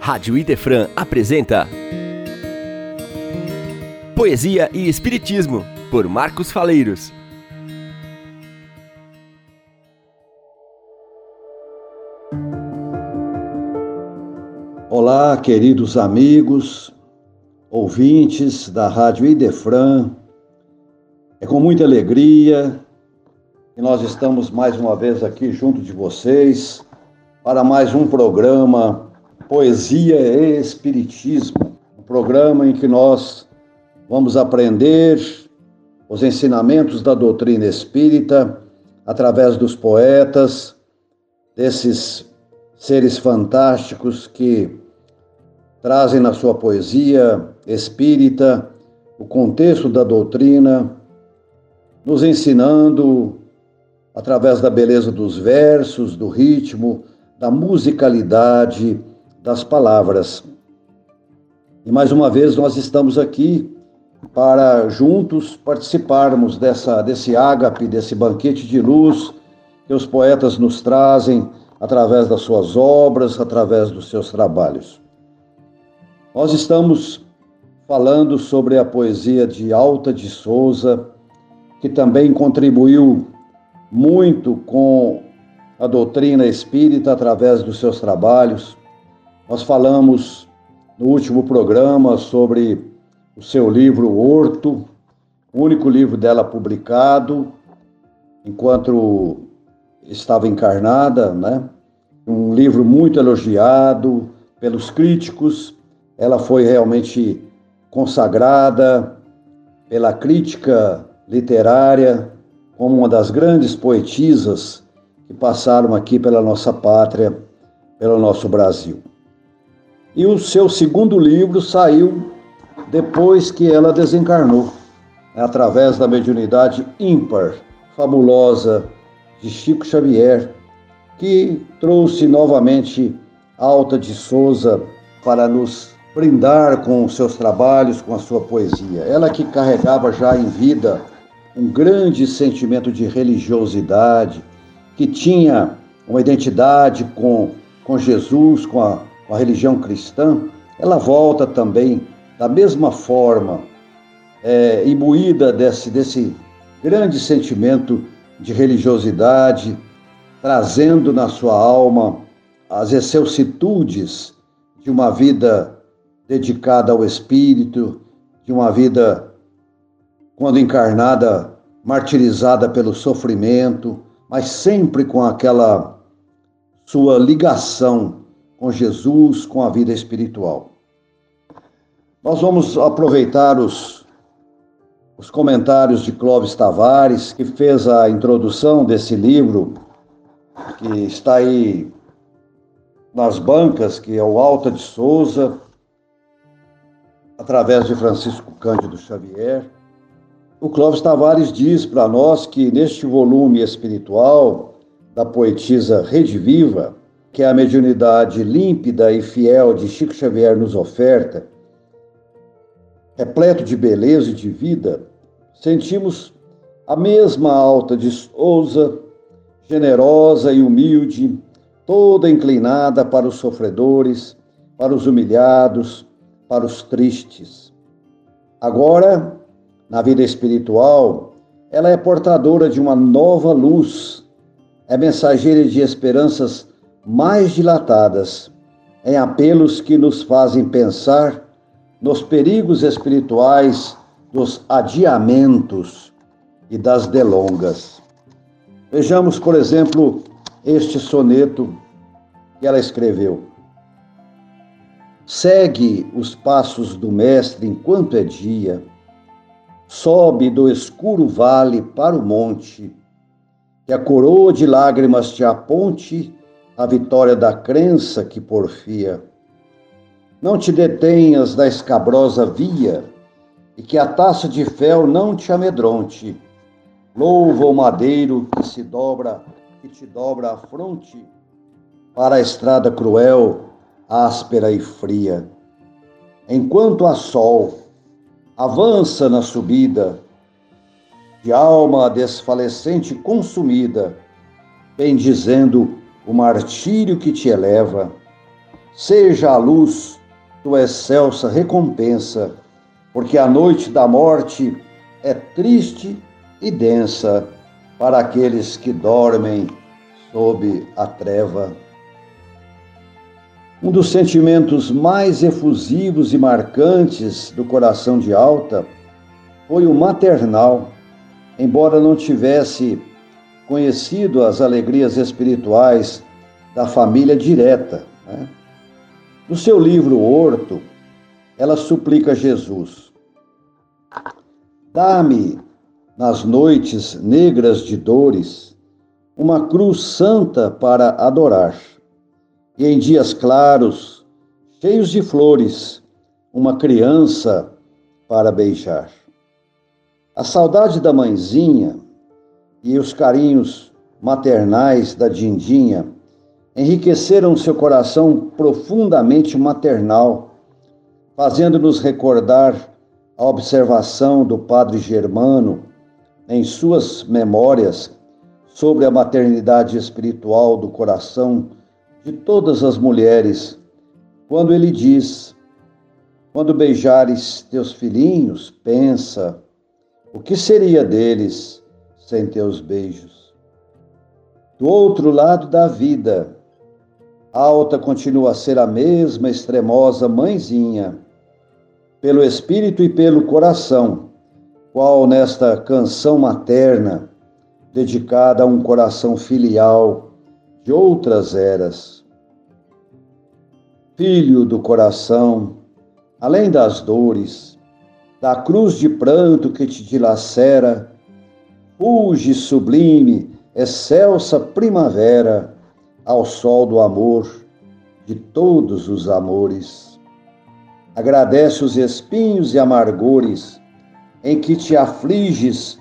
Rádio Idefran apresenta Poesia e Espiritismo, por Marcos Faleiros. Olá, queridos amigos, ouvintes da Rádio Idefran. É com muita alegria que nós estamos mais uma vez aqui junto de vocês para mais um programa Poesia e Espiritismo, um programa em que nós vamos aprender os ensinamentos da doutrina espírita através dos poetas, desses seres fantásticos que trazem na sua poesia espírita o contexto da doutrina, nos ensinando através da beleza dos versos, do ritmo, da musicalidade das palavras. E mais uma vez nós estamos aqui para juntos participarmos dessa desse ágape, desse banquete de luz que os poetas nos trazem através das suas obras, através dos seus trabalhos. Nós estamos falando sobre a poesia de Alta de Souza, que também contribuiu muito com a doutrina espírita através dos seus trabalhos. Nós falamos no último programa sobre o seu livro Horto, o único livro dela publicado enquanto estava encarnada, né? Um livro muito elogiado pelos críticos. Ela foi realmente consagrada pela crítica literária como uma das grandes poetisas que passaram aqui pela nossa pátria, pelo nosso Brasil. E o seu segundo livro saiu depois que ela desencarnou, através da mediunidade ímpar, fabulosa de Chico Xavier, que trouxe novamente Alta de Souza para nos brindar com seus trabalhos, com a sua poesia. Ela que carregava já em vida um grande sentimento de religiosidade, que tinha uma identidade com, com Jesus, com a a religião cristã, ela volta também da mesma forma, é, imbuída desse, desse grande sentimento de religiosidade, trazendo na sua alma as excelsitudes de uma vida dedicada ao Espírito, de uma vida, quando encarnada, martirizada pelo sofrimento, mas sempre com aquela sua ligação com Jesus, com a vida espiritual. Nós vamos aproveitar os, os comentários de Clóvis Tavares, que fez a introdução desse livro, que está aí nas bancas, que é o Alta de Souza, através de Francisco Cândido Xavier. O Clóvis Tavares diz para nós que neste volume espiritual da poetisa Rede Viva, que a mediunidade límpida e fiel de Chico Xavier nos oferta, repleto de beleza e de vida, sentimos a mesma alta de Souza, generosa e humilde, toda inclinada para os sofredores, para os humilhados, para os tristes. Agora, na vida espiritual, ela é portadora de uma nova luz, é mensageira de esperanças mais dilatadas em apelos que nos fazem pensar nos perigos espirituais dos adiamentos e das delongas. Vejamos, por exemplo, este soneto que ela escreveu. Segue os passos do Mestre enquanto é dia, sobe do escuro vale para o monte, que a coroa de lágrimas te aponte a vitória da crença que porfia. Não te detenhas da escabrosa via, e que a taça de fel não te amedronte. Louva o madeiro que se dobra, que te dobra a fronte, para a estrada cruel, áspera e fria. Enquanto há sol, avança na subida, de alma desfalecente consumida, bendizendo o martírio que te eleva, seja a luz tua excelsa recompensa, porque a noite da morte é triste e densa para aqueles que dormem sob a treva. Um dos sentimentos mais efusivos e marcantes do coração de Alta foi o maternal, embora não tivesse conhecido as alegrias espirituais da família direta. Né? No seu livro Horto, ela suplica a Jesus: Dá-me, nas noites negras de dores, uma cruz santa para adorar e em dias claros, cheios de flores, uma criança para beijar. A saudade da mãezinha e os carinhos maternais da Dindinha enriqueceram seu coração profundamente maternal, fazendo-nos recordar a observação do padre Germano em suas memórias sobre a maternidade espiritual do coração de todas as mulheres, quando ele diz: Quando beijares teus filhinhos, pensa, o que seria deles sem teus beijos? Do outro lado da vida, Alta continua a ser a mesma extremosa mãezinha, pelo espírito e pelo coração, qual nesta canção materna, dedicada a um coração filial de outras eras. Filho do coração, além das dores, da cruz de pranto que te dilacera, fuge sublime, excelsa primavera, ao sol do amor, de todos os amores. Agradece os espinhos e amargores em que te afliges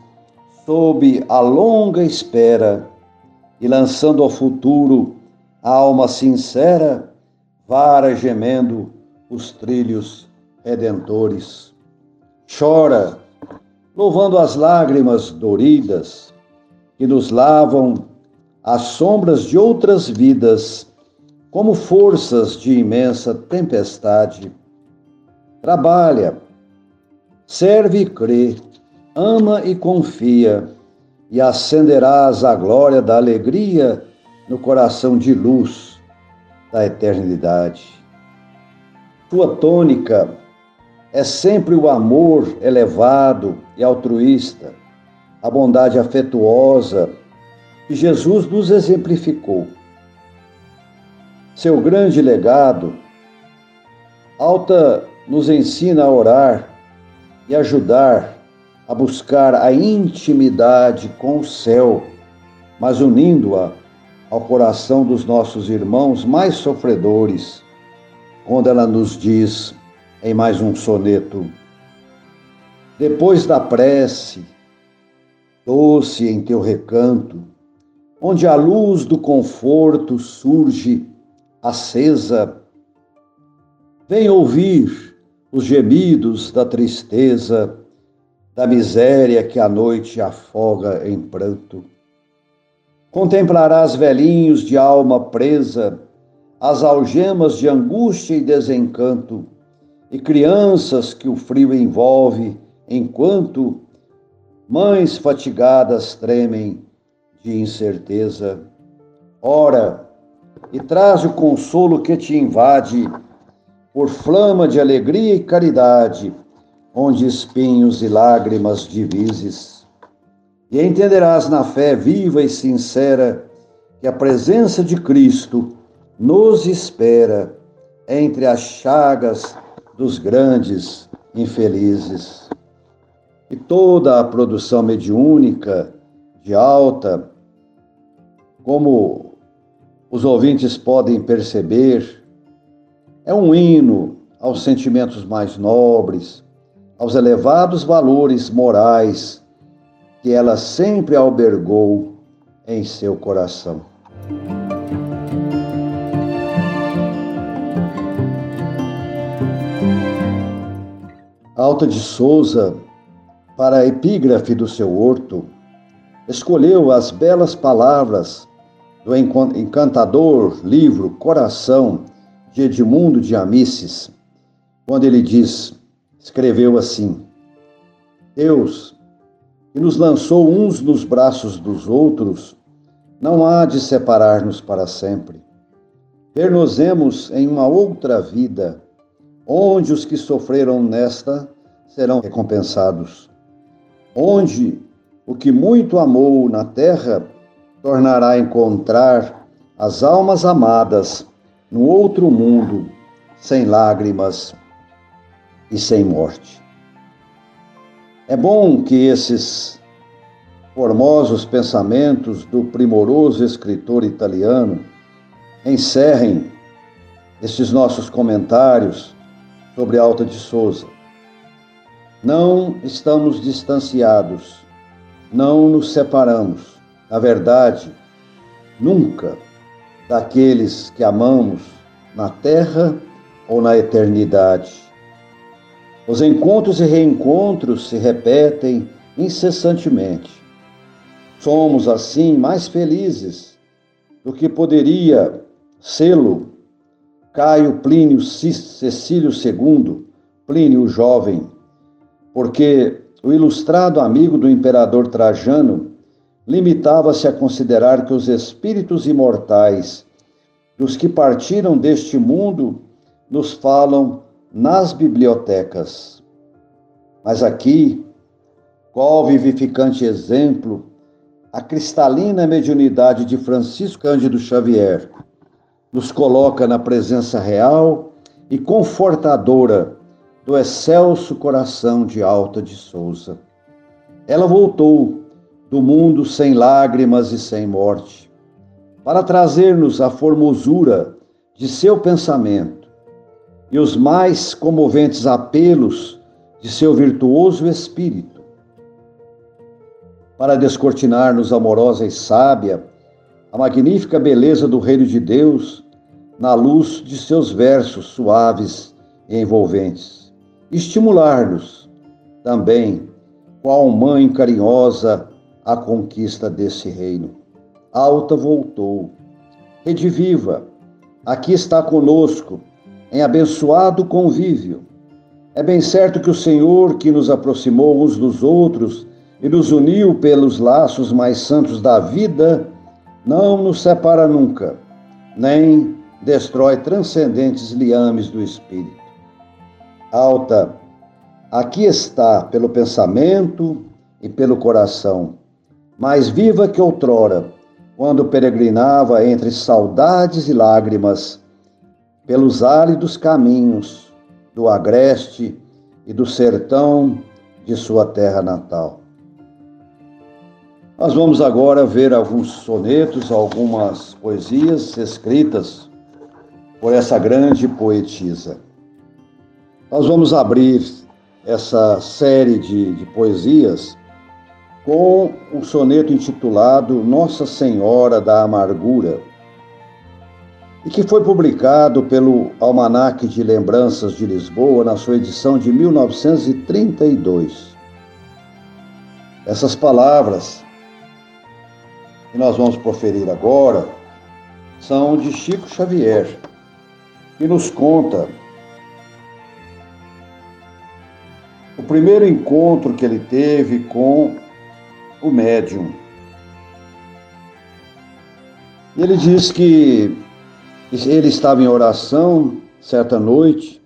sob a longa espera e lançando ao futuro a alma sincera, vara gemendo os trilhos redentores. Chora, louvando as lágrimas doridas que nos lavam as sombras de outras vidas, como forças de imensa tempestade. Trabalha, serve e crê, ama e confia e acenderás a glória da alegria no coração de luz da eternidade. Tua tônica é sempre o amor elevado e altruísta, a bondade afetuosa que Jesus nos exemplificou. Seu grande legado, Alta nos ensina a orar e ajudar a buscar a intimidade com o céu, mas unindo-a ao coração dos nossos irmãos mais sofredores, quando ela nos diz em mais um soneto: Depois da prece, doce em teu recanto, onde a luz do conforto surge acesa, vem ouvir os gemidos da tristeza da miséria que a noite afoga em pranto. Contemplarás velhinhos de alma presa, as algemas de angústia e desencanto, e crianças que o frio envolve, enquanto mães fatigadas tremem de incerteza. Ora, e traz o consolo que te invade, por flama de alegria e caridade, onde espinhos e lágrimas divises. E entenderás na fé viva e sincera que a presença de Cristo nos espera entre as chagas dos grandes infelizes. E toda a produção mediúnica de alta, como os ouvintes podem perceber, é um hino aos sentimentos mais nobres, aos elevados valores morais que ela sempre albergou em seu coração. Alta de Souza, para a epígrafe do seu horto, escolheu as belas palavras do encantador livro Coração de Edmundo de Amices, quando ele diz, escreveu assim: Deus, que nos lançou uns nos braços dos outros, não há de separar-nos para sempre. Pernosemos em uma outra vida, onde os que sofreram nesta serão recompensados, onde o que muito amou na terra tornará a encontrar as almas amadas no outro mundo, sem lágrimas e sem morte. É bom que esses formosos pensamentos do primoroso escritor italiano encerrem esses nossos comentários sobre Alta de Souza. Não estamos distanciados, não nos separamos. Na verdade, nunca daqueles que amamos na terra ou na eternidade. Os encontros e reencontros se repetem incessantemente. Somos, assim, mais felizes do que poderia sê-lo Caio Plínio Cecílio II, Plínio o Jovem, porque o ilustrado amigo do imperador Trajano limitava-se a considerar que os espíritos imortais dos que partiram deste mundo nos falam nas bibliotecas. Mas aqui, qual vivificante exemplo a cristalina mediunidade de Francisco Cândido Xavier nos coloca na presença real e confortadora do excelso coração de Alta de Souza. Ela voltou do mundo sem lágrimas e sem morte, para trazer-nos a formosura de seu pensamento e os mais comoventes apelos de seu virtuoso espírito, para descortinar-nos amorosa e sábia a magnífica beleza do reino de Deus na luz de seus versos suaves e envolventes, estimular-nos também, qual mãe carinhosa a conquista desse reino. Alta voltou. Rediviva, aqui está conosco, em abençoado convívio. É bem certo que o Senhor, que nos aproximou uns dos outros e nos uniu pelos laços mais santos da vida, não nos separa nunca, nem destrói transcendentes liames do espírito. Alta, aqui está pelo pensamento e pelo coração mais viva que outrora, quando peregrinava entre saudades e lágrimas, pelos áridos caminhos do agreste e do sertão de sua terra natal. Nós vamos agora ver alguns sonetos, algumas poesias escritas por essa grande poetisa. Nós vamos abrir essa série de, de poesias com um soneto intitulado Nossa Senhora da Amargura, e que foi publicado pelo Almanaque de Lembranças de Lisboa na sua edição de 1932. Essas palavras que nós vamos proferir agora são de Chico Xavier, que nos conta o primeiro encontro que ele teve com o médium. Ele diz que ele estava em oração certa noite,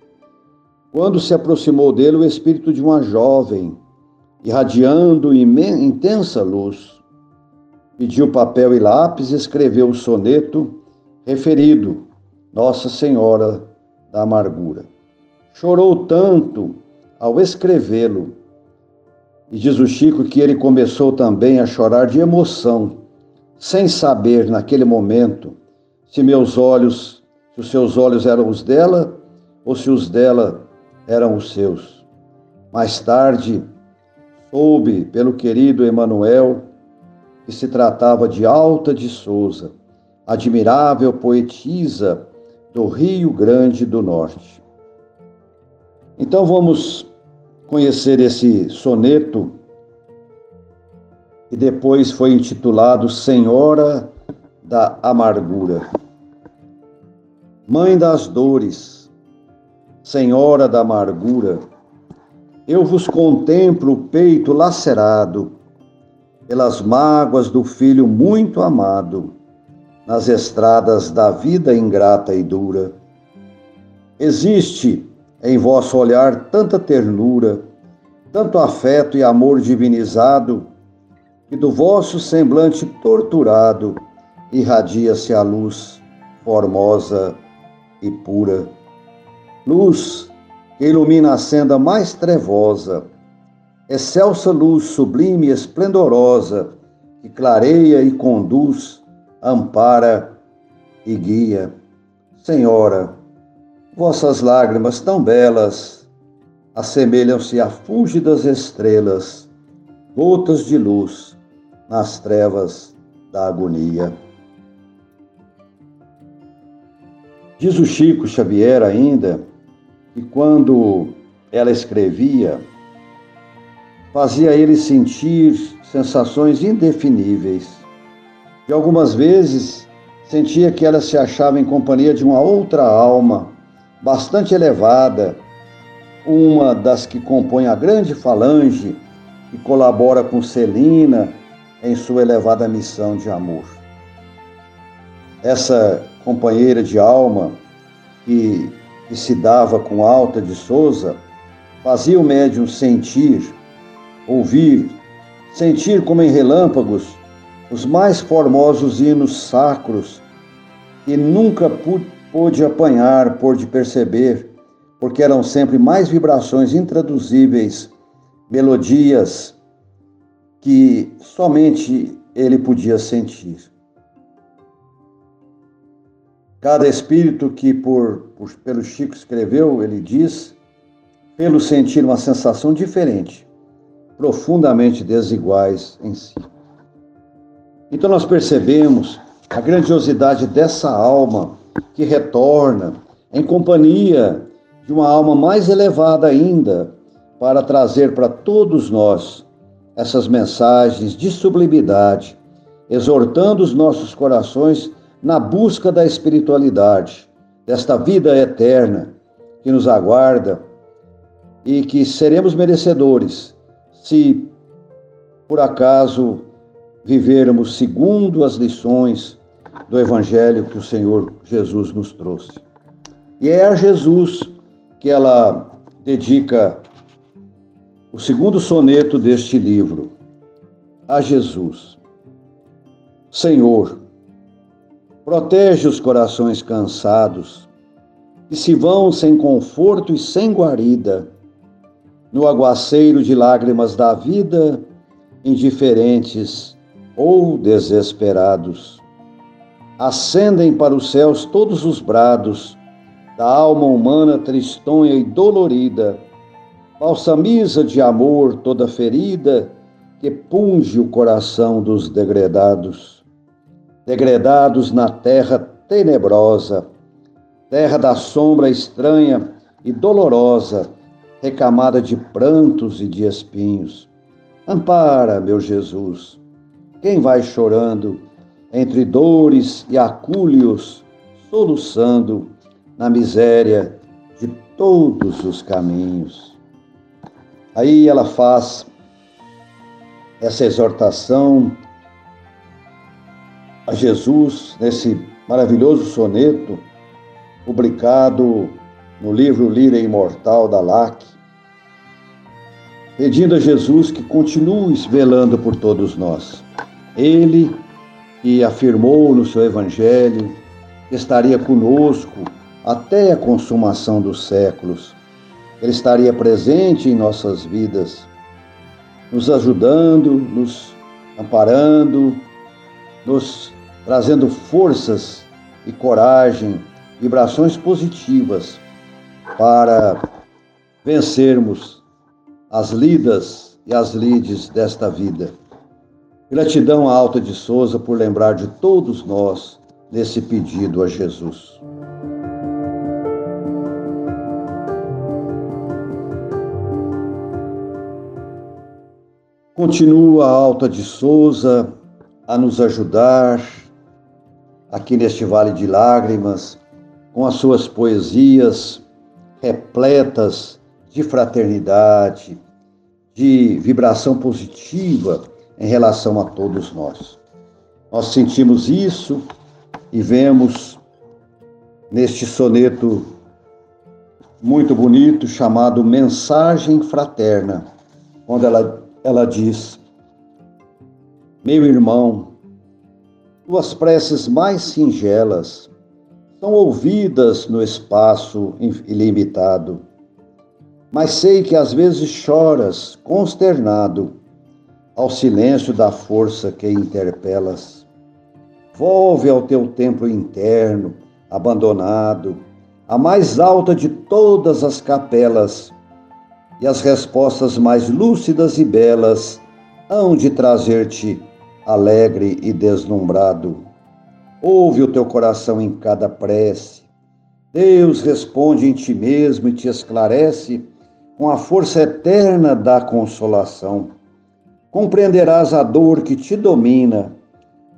quando se aproximou dele o espírito de uma jovem, irradiando intensa luz. Pediu papel e lápis e escreveu o soneto referido, Nossa Senhora da Amargura. Chorou tanto ao escrevê-lo e diz o Chico que ele começou também a chorar de emoção, sem saber naquele momento se meus olhos, se os seus olhos eram os dela ou se os dela eram os seus. Mais tarde, soube pelo querido Emanuel que se tratava de Alta de Souza, admirável poetisa do Rio Grande do Norte. Então vamos conhecer esse soneto, que depois foi intitulado Senhora da Amargura. Mãe das dores, Senhora da amargura, eu vos contemplo o peito lacerado pelas mágoas do filho muito amado, nas estradas da vida ingrata e dura. Existe em vosso olhar tanta ternura, tanto afeto e amor divinizado, que do vosso semblante torturado irradia-se a luz formosa e pura. Luz que ilumina a senda mais trevosa, excelsa luz sublime e esplendorosa, que clareia e conduz, ampara e guia. Senhora, vossas lágrimas tão belas assemelham-se a fúlgidas estrelas, gotas de luz nas trevas da agonia. Diz o Chico Xavier ainda que quando ela escrevia, fazia ele sentir sensações indefiníveis. E algumas vezes sentia que ela se achava em companhia de uma outra alma, bastante elevada, uma das que compõe a grande falange que colabora com Celina em sua elevada missão de amor. Essa companheira de alma que, que se dava com Alta de Souza fazia o médium sentir ouvir, sentir como em relâmpagos os mais formosos hinos sacros que nunca pôde apanhar, pôde perceber, porque eram sempre mais vibrações intraduzíveis, melodias que somente ele podia sentir. Cada espírito que por, por, pelo Chico escreveu, ele diz, pelo sentir uma sensação diferente profundamente desiguais em si. Então nós percebemos a grandiosidade dessa alma que retorna em companhia de uma alma mais elevada ainda para trazer para todos nós essas mensagens de sublimidade, exortando os nossos corações na busca da espiritualidade, desta vida eterna que nos aguarda e que seremos merecedores se por acaso vivermos segundo as lições do Evangelho que o Senhor Jesus nos trouxe. E é a Jesus que ela dedica o segundo soneto deste livro. A Jesus. Senhor, protege os corações cansados, que se vão sem conforto e sem guarida no aguaceiro de lágrimas da vida, indiferentes ou desesperados. Ascendem para os céus todos os brados da alma humana tristonha e dolorida, balsamiza de amor toda ferida que punge o coração dos degredados. Degredados na terra tenebrosa, terra da sombra estranha e dolorosa, recamada de prantos e de espinhos. Ampara, meu Jesus, quem vai chorando entre dores e acúlios, soluçando na miséria de todos os caminhos. Aí ela faz essa exortação a Jesus nesse maravilhoso soneto publicado no livro Lira Imortal da LAC, pedindo a Jesus que continue velando por todos nós. Ele que afirmou no seu Evangelho que estaria conosco até a consumação dos séculos. Ele estaria presente em nossas vidas, nos ajudando, nos amparando, nos trazendo forças e coragem, vibrações positivas para vencermos as lidas e as lides desta vida. Gratidão à Alta de Souza por lembrar de todos nós nesse pedido a Jesus. Continua a Alta de Souza a nos ajudar aqui neste vale de lágrimas, com as suas poesias repletas de fraternidade, de vibração positiva em relação a todos nós. Nós sentimos isso e vemos neste soneto muito bonito chamado Mensagem Fraterna, onde ela, ela diz: Meu irmão, tuas preces mais singelas são ouvidas no espaço ilimitado, mas sei que às vezes choras consternado ao silêncio da força que interpelas Volve ao teu templo interno, abandonado, a mais alta de todas as capelas, e as respostas mais lúcidas e belas hão de trazer-te alegre e deslumbrado. Ouve o teu coração em cada prece. Deus responde em ti mesmo e te esclarece com a força eterna da consolação. Compreenderás a dor que te domina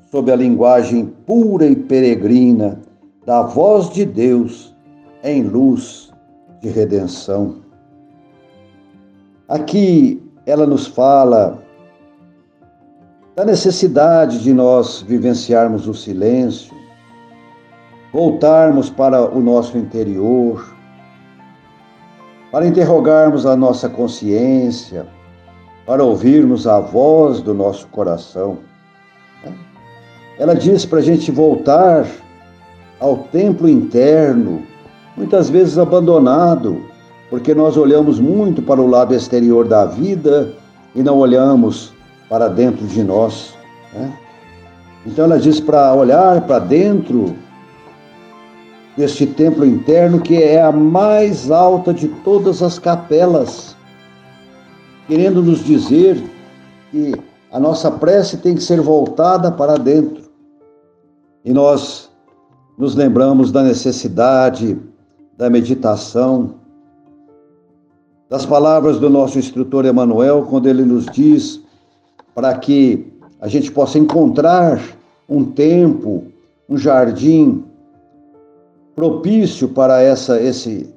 sob a linguagem pura e peregrina da voz de Deus em luz de redenção. Aqui ela nos fala da necessidade de nós vivenciarmos o silêncio, voltarmos para o nosso interior, para interrogarmos a nossa consciência, para ouvirmos a voz do nosso coração. Ela diz para a gente voltar ao templo interno, muitas vezes abandonado, porque nós olhamos muito para o lado exterior da vida e não olhamos para dentro de nós. Né? Então ela diz para olhar para dentro deste templo interno que é a mais alta de todas as capelas, querendo nos dizer que a nossa prece tem que ser voltada para dentro. E nós nos lembramos da necessidade da meditação, das palavras do nosso instrutor Emanuel, quando ele nos diz para que a gente possa encontrar um tempo, um jardim propício para essa esse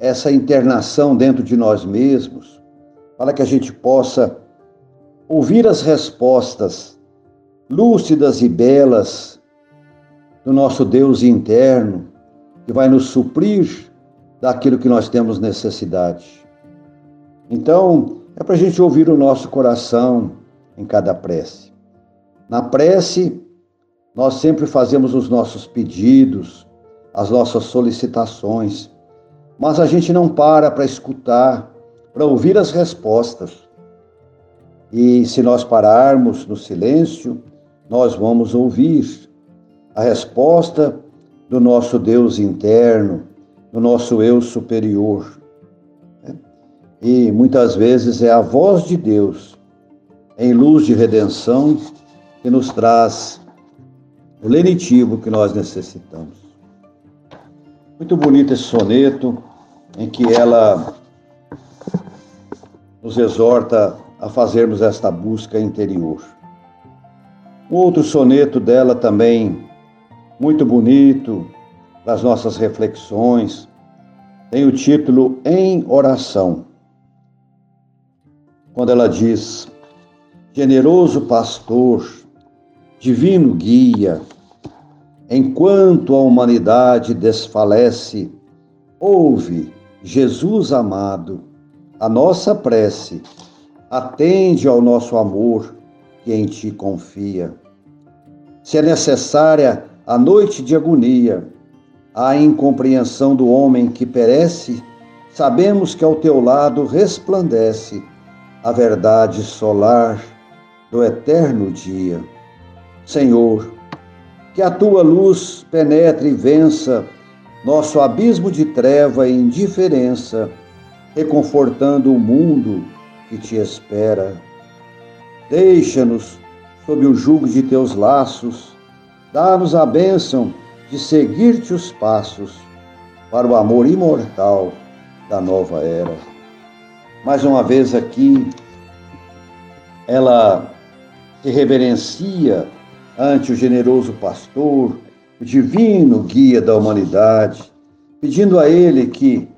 essa internação dentro de nós mesmos, para que a gente possa ouvir as respostas lúcidas e belas do nosso Deus interno, que vai nos suprir daquilo que nós temos necessidade. Então, é para a gente ouvir o nosso coração em cada prece. Na prece, nós sempre fazemos os nossos pedidos, as nossas solicitações, mas a gente não para para escutar, para ouvir as respostas. E se nós pararmos no silêncio, nós vamos ouvir a resposta do nosso Deus interno, do nosso eu superior. E muitas vezes é a voz de Deus, em luz de redenção, que nos traz o lenitivo que nós necessitamos. Muito bonito esse soneto, em que ela nos exorta a fazermos esta busca interior. Um outro soneto dela também muito bonito das nossas reflexões. Tem o título Em Oração. Quando ela diz: Generoso pastor, divino guia, enquanto a humanidade desfalece, ouve, Jesus amado, a nossa prece, atende ao nosso amor que em ti confia. Se é necessária a noite de agonia, a incompreensão do homem que perece, sabemos que ao teu lado resplandece a verdade solar do eterno dia. Senhor, que a tua luz penetre e vença nosso abismo de treva e indiferença, reconfortando o mundo que te espera. Deixa-nos sob o jugo de teus laços Dá-nos a bênção de seguir-te os passos para o amor imortal da nova era. Mais uma vez aqui, ela se reverencia ante o generoso pastor, o divino guia da humanidade, pedindo a Ele que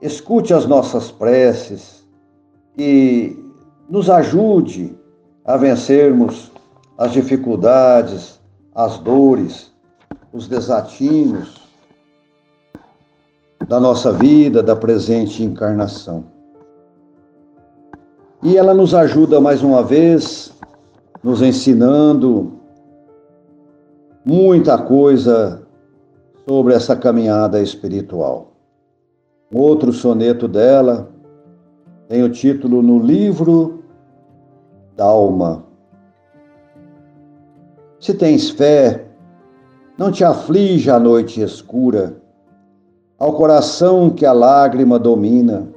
escute as nossas preces e nos ajude a vencermos as dificuldades, as dores, os desatinos da nossa vida, da presente encarnação. E ela nos ajuda mais uma vez, nos ensinando muita coisa sobre essa caminhada espiritual. Outro soneto dela tem o título No Livro da Alma. Se tens fé, não te aflige a noite escura, ao coração que a lágrima domina.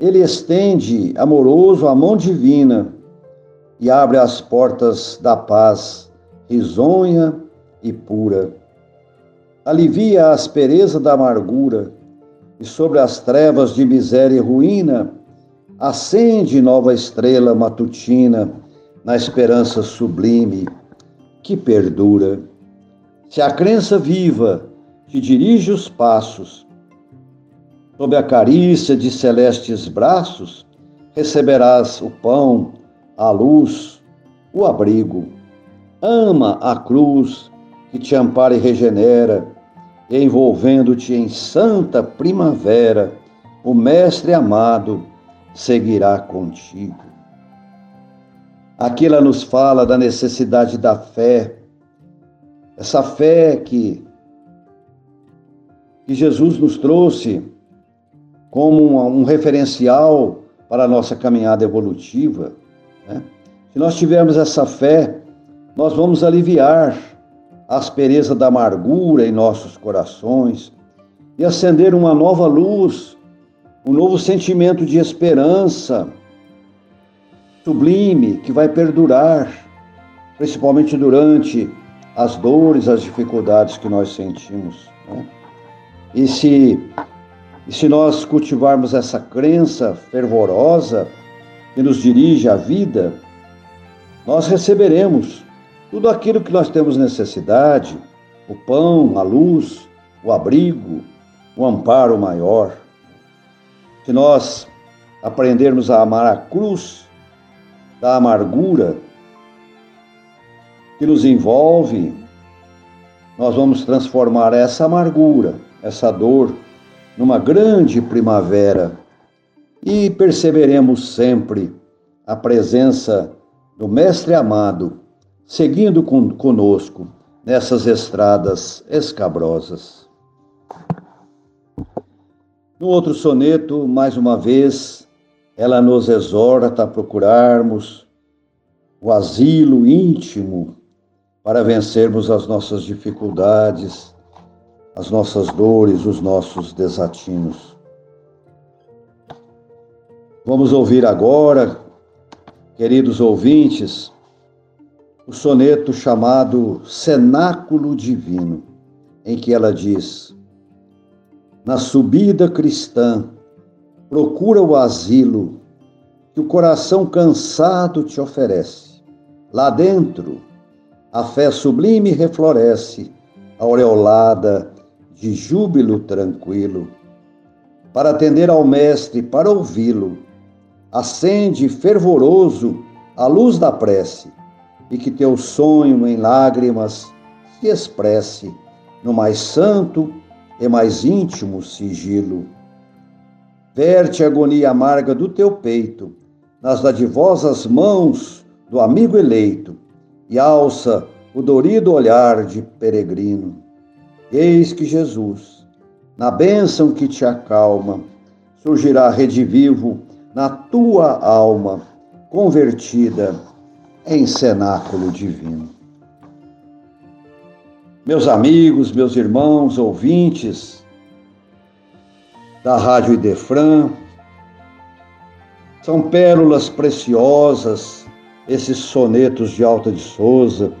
Ele estende amoroso a mão divina e abre as portas da paz, risonha e pura. Alivia a aspereza da amargura e sobre as trevas de miséria e ruína acende nova estrela matutina na esperança sublime que perdura. Se a crença viva te dirige os passos, sob a carícia de celestes braços, receberás o pão, a luz, o abrigo. Ama a cruz que te ampara e regenera, envolvendo-te em santa primavera, o Mestre amado seguirá contigo. Aqui ela nos fala da necessidade da fé, essa fé que, que Jesus nos trouxe como um, um referencial para a nossa caminhada evolutiva. Né? Se nós tivermos essa fé, nós vamos aliviar a aspereza da amargura em nossos corações e acender uma nova luz, um novo sentimento de esperança sublime que vai perdurar, principalmente durante as dores, as dificuldades que nós sentimos. Né? E, se, e se nós cultivarmos essa crença fervorosa que nos dirige à vida, nós receberemos tudo aquilo que nós temos necessidade: o pão, a luz, o abrigo, o amparo maior. Se nós aprendermos a amar a cruz da amargura que nos envolve, nós vamos transformar essa amargura, essa dor, numa grande primavera e perceberemos sempre a presença do Mestre amado seguindo conosco nessas estradas escabrosas. No outro soneto, mais uma vez, ela nos exorta a procurarmos o asilo íntimo para vencermos as nossas dificuldades, as nossas dores, os nossos desatinos. Vamos ouvir agora, queridos ouvintes, o soneto chamado Cenáculo Divino, em que ela diz: Na subida cristã, Procura o asilo que o coração cansado te oferece. Lá dentro, a fé sublime refloresce, aureolada de júbilo tranquilo. Para atender ao Mestre, para ouvi-lo, acende fervoroso a luz da prece e que teu sonho em lágrimas se expresse no mais santo e mais íntimo sigilo. Verte a agonia amarga do teu peito nas dadivosas mãos do amigo eleito e alça o dorido olhar de peregrino. Eis que Jesus, na bênção que te acalma, surgirá redivivo na tua alma, convertida em cenáculo divino. Meus amigos, meus irmãos, ouvintes, da Rádio Idefran. São pérolas preciosas esses sonetos de Alta de Souza,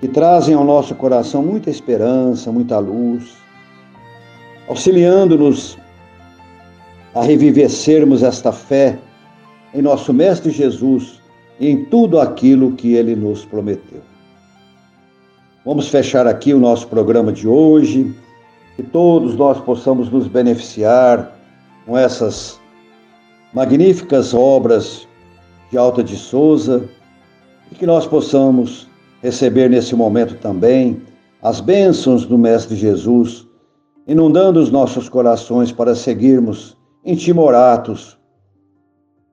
que trazem ao nosso coração muita esperança, muita luz, auxiliando-nos a revivecermos esta fé em nosso Mestre Jesus em tudo aquilo que ele nos prometeu. Vamos fechar aqui o nosso programa de hoje, que todos nós possamos nos beneficiar com essas magníficas obras de Alta de Souza e que nós possamos receber nesse momento também as bênçãos do Mestre Jesus, inundando os nossos corações para seguirmos intimoratos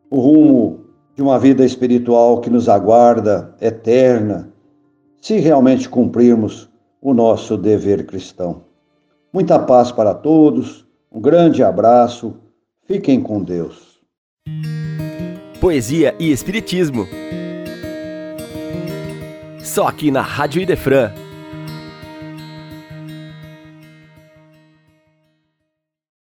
o rumo de uma vida espiritual que nos aguarda eterna, se realmente cumprirmos o nosso dever cristão. Muita paz para todos, um grande abraço, fiquem com Deus. Poesia e Espiritismo. Só aqui na Rádio Idefran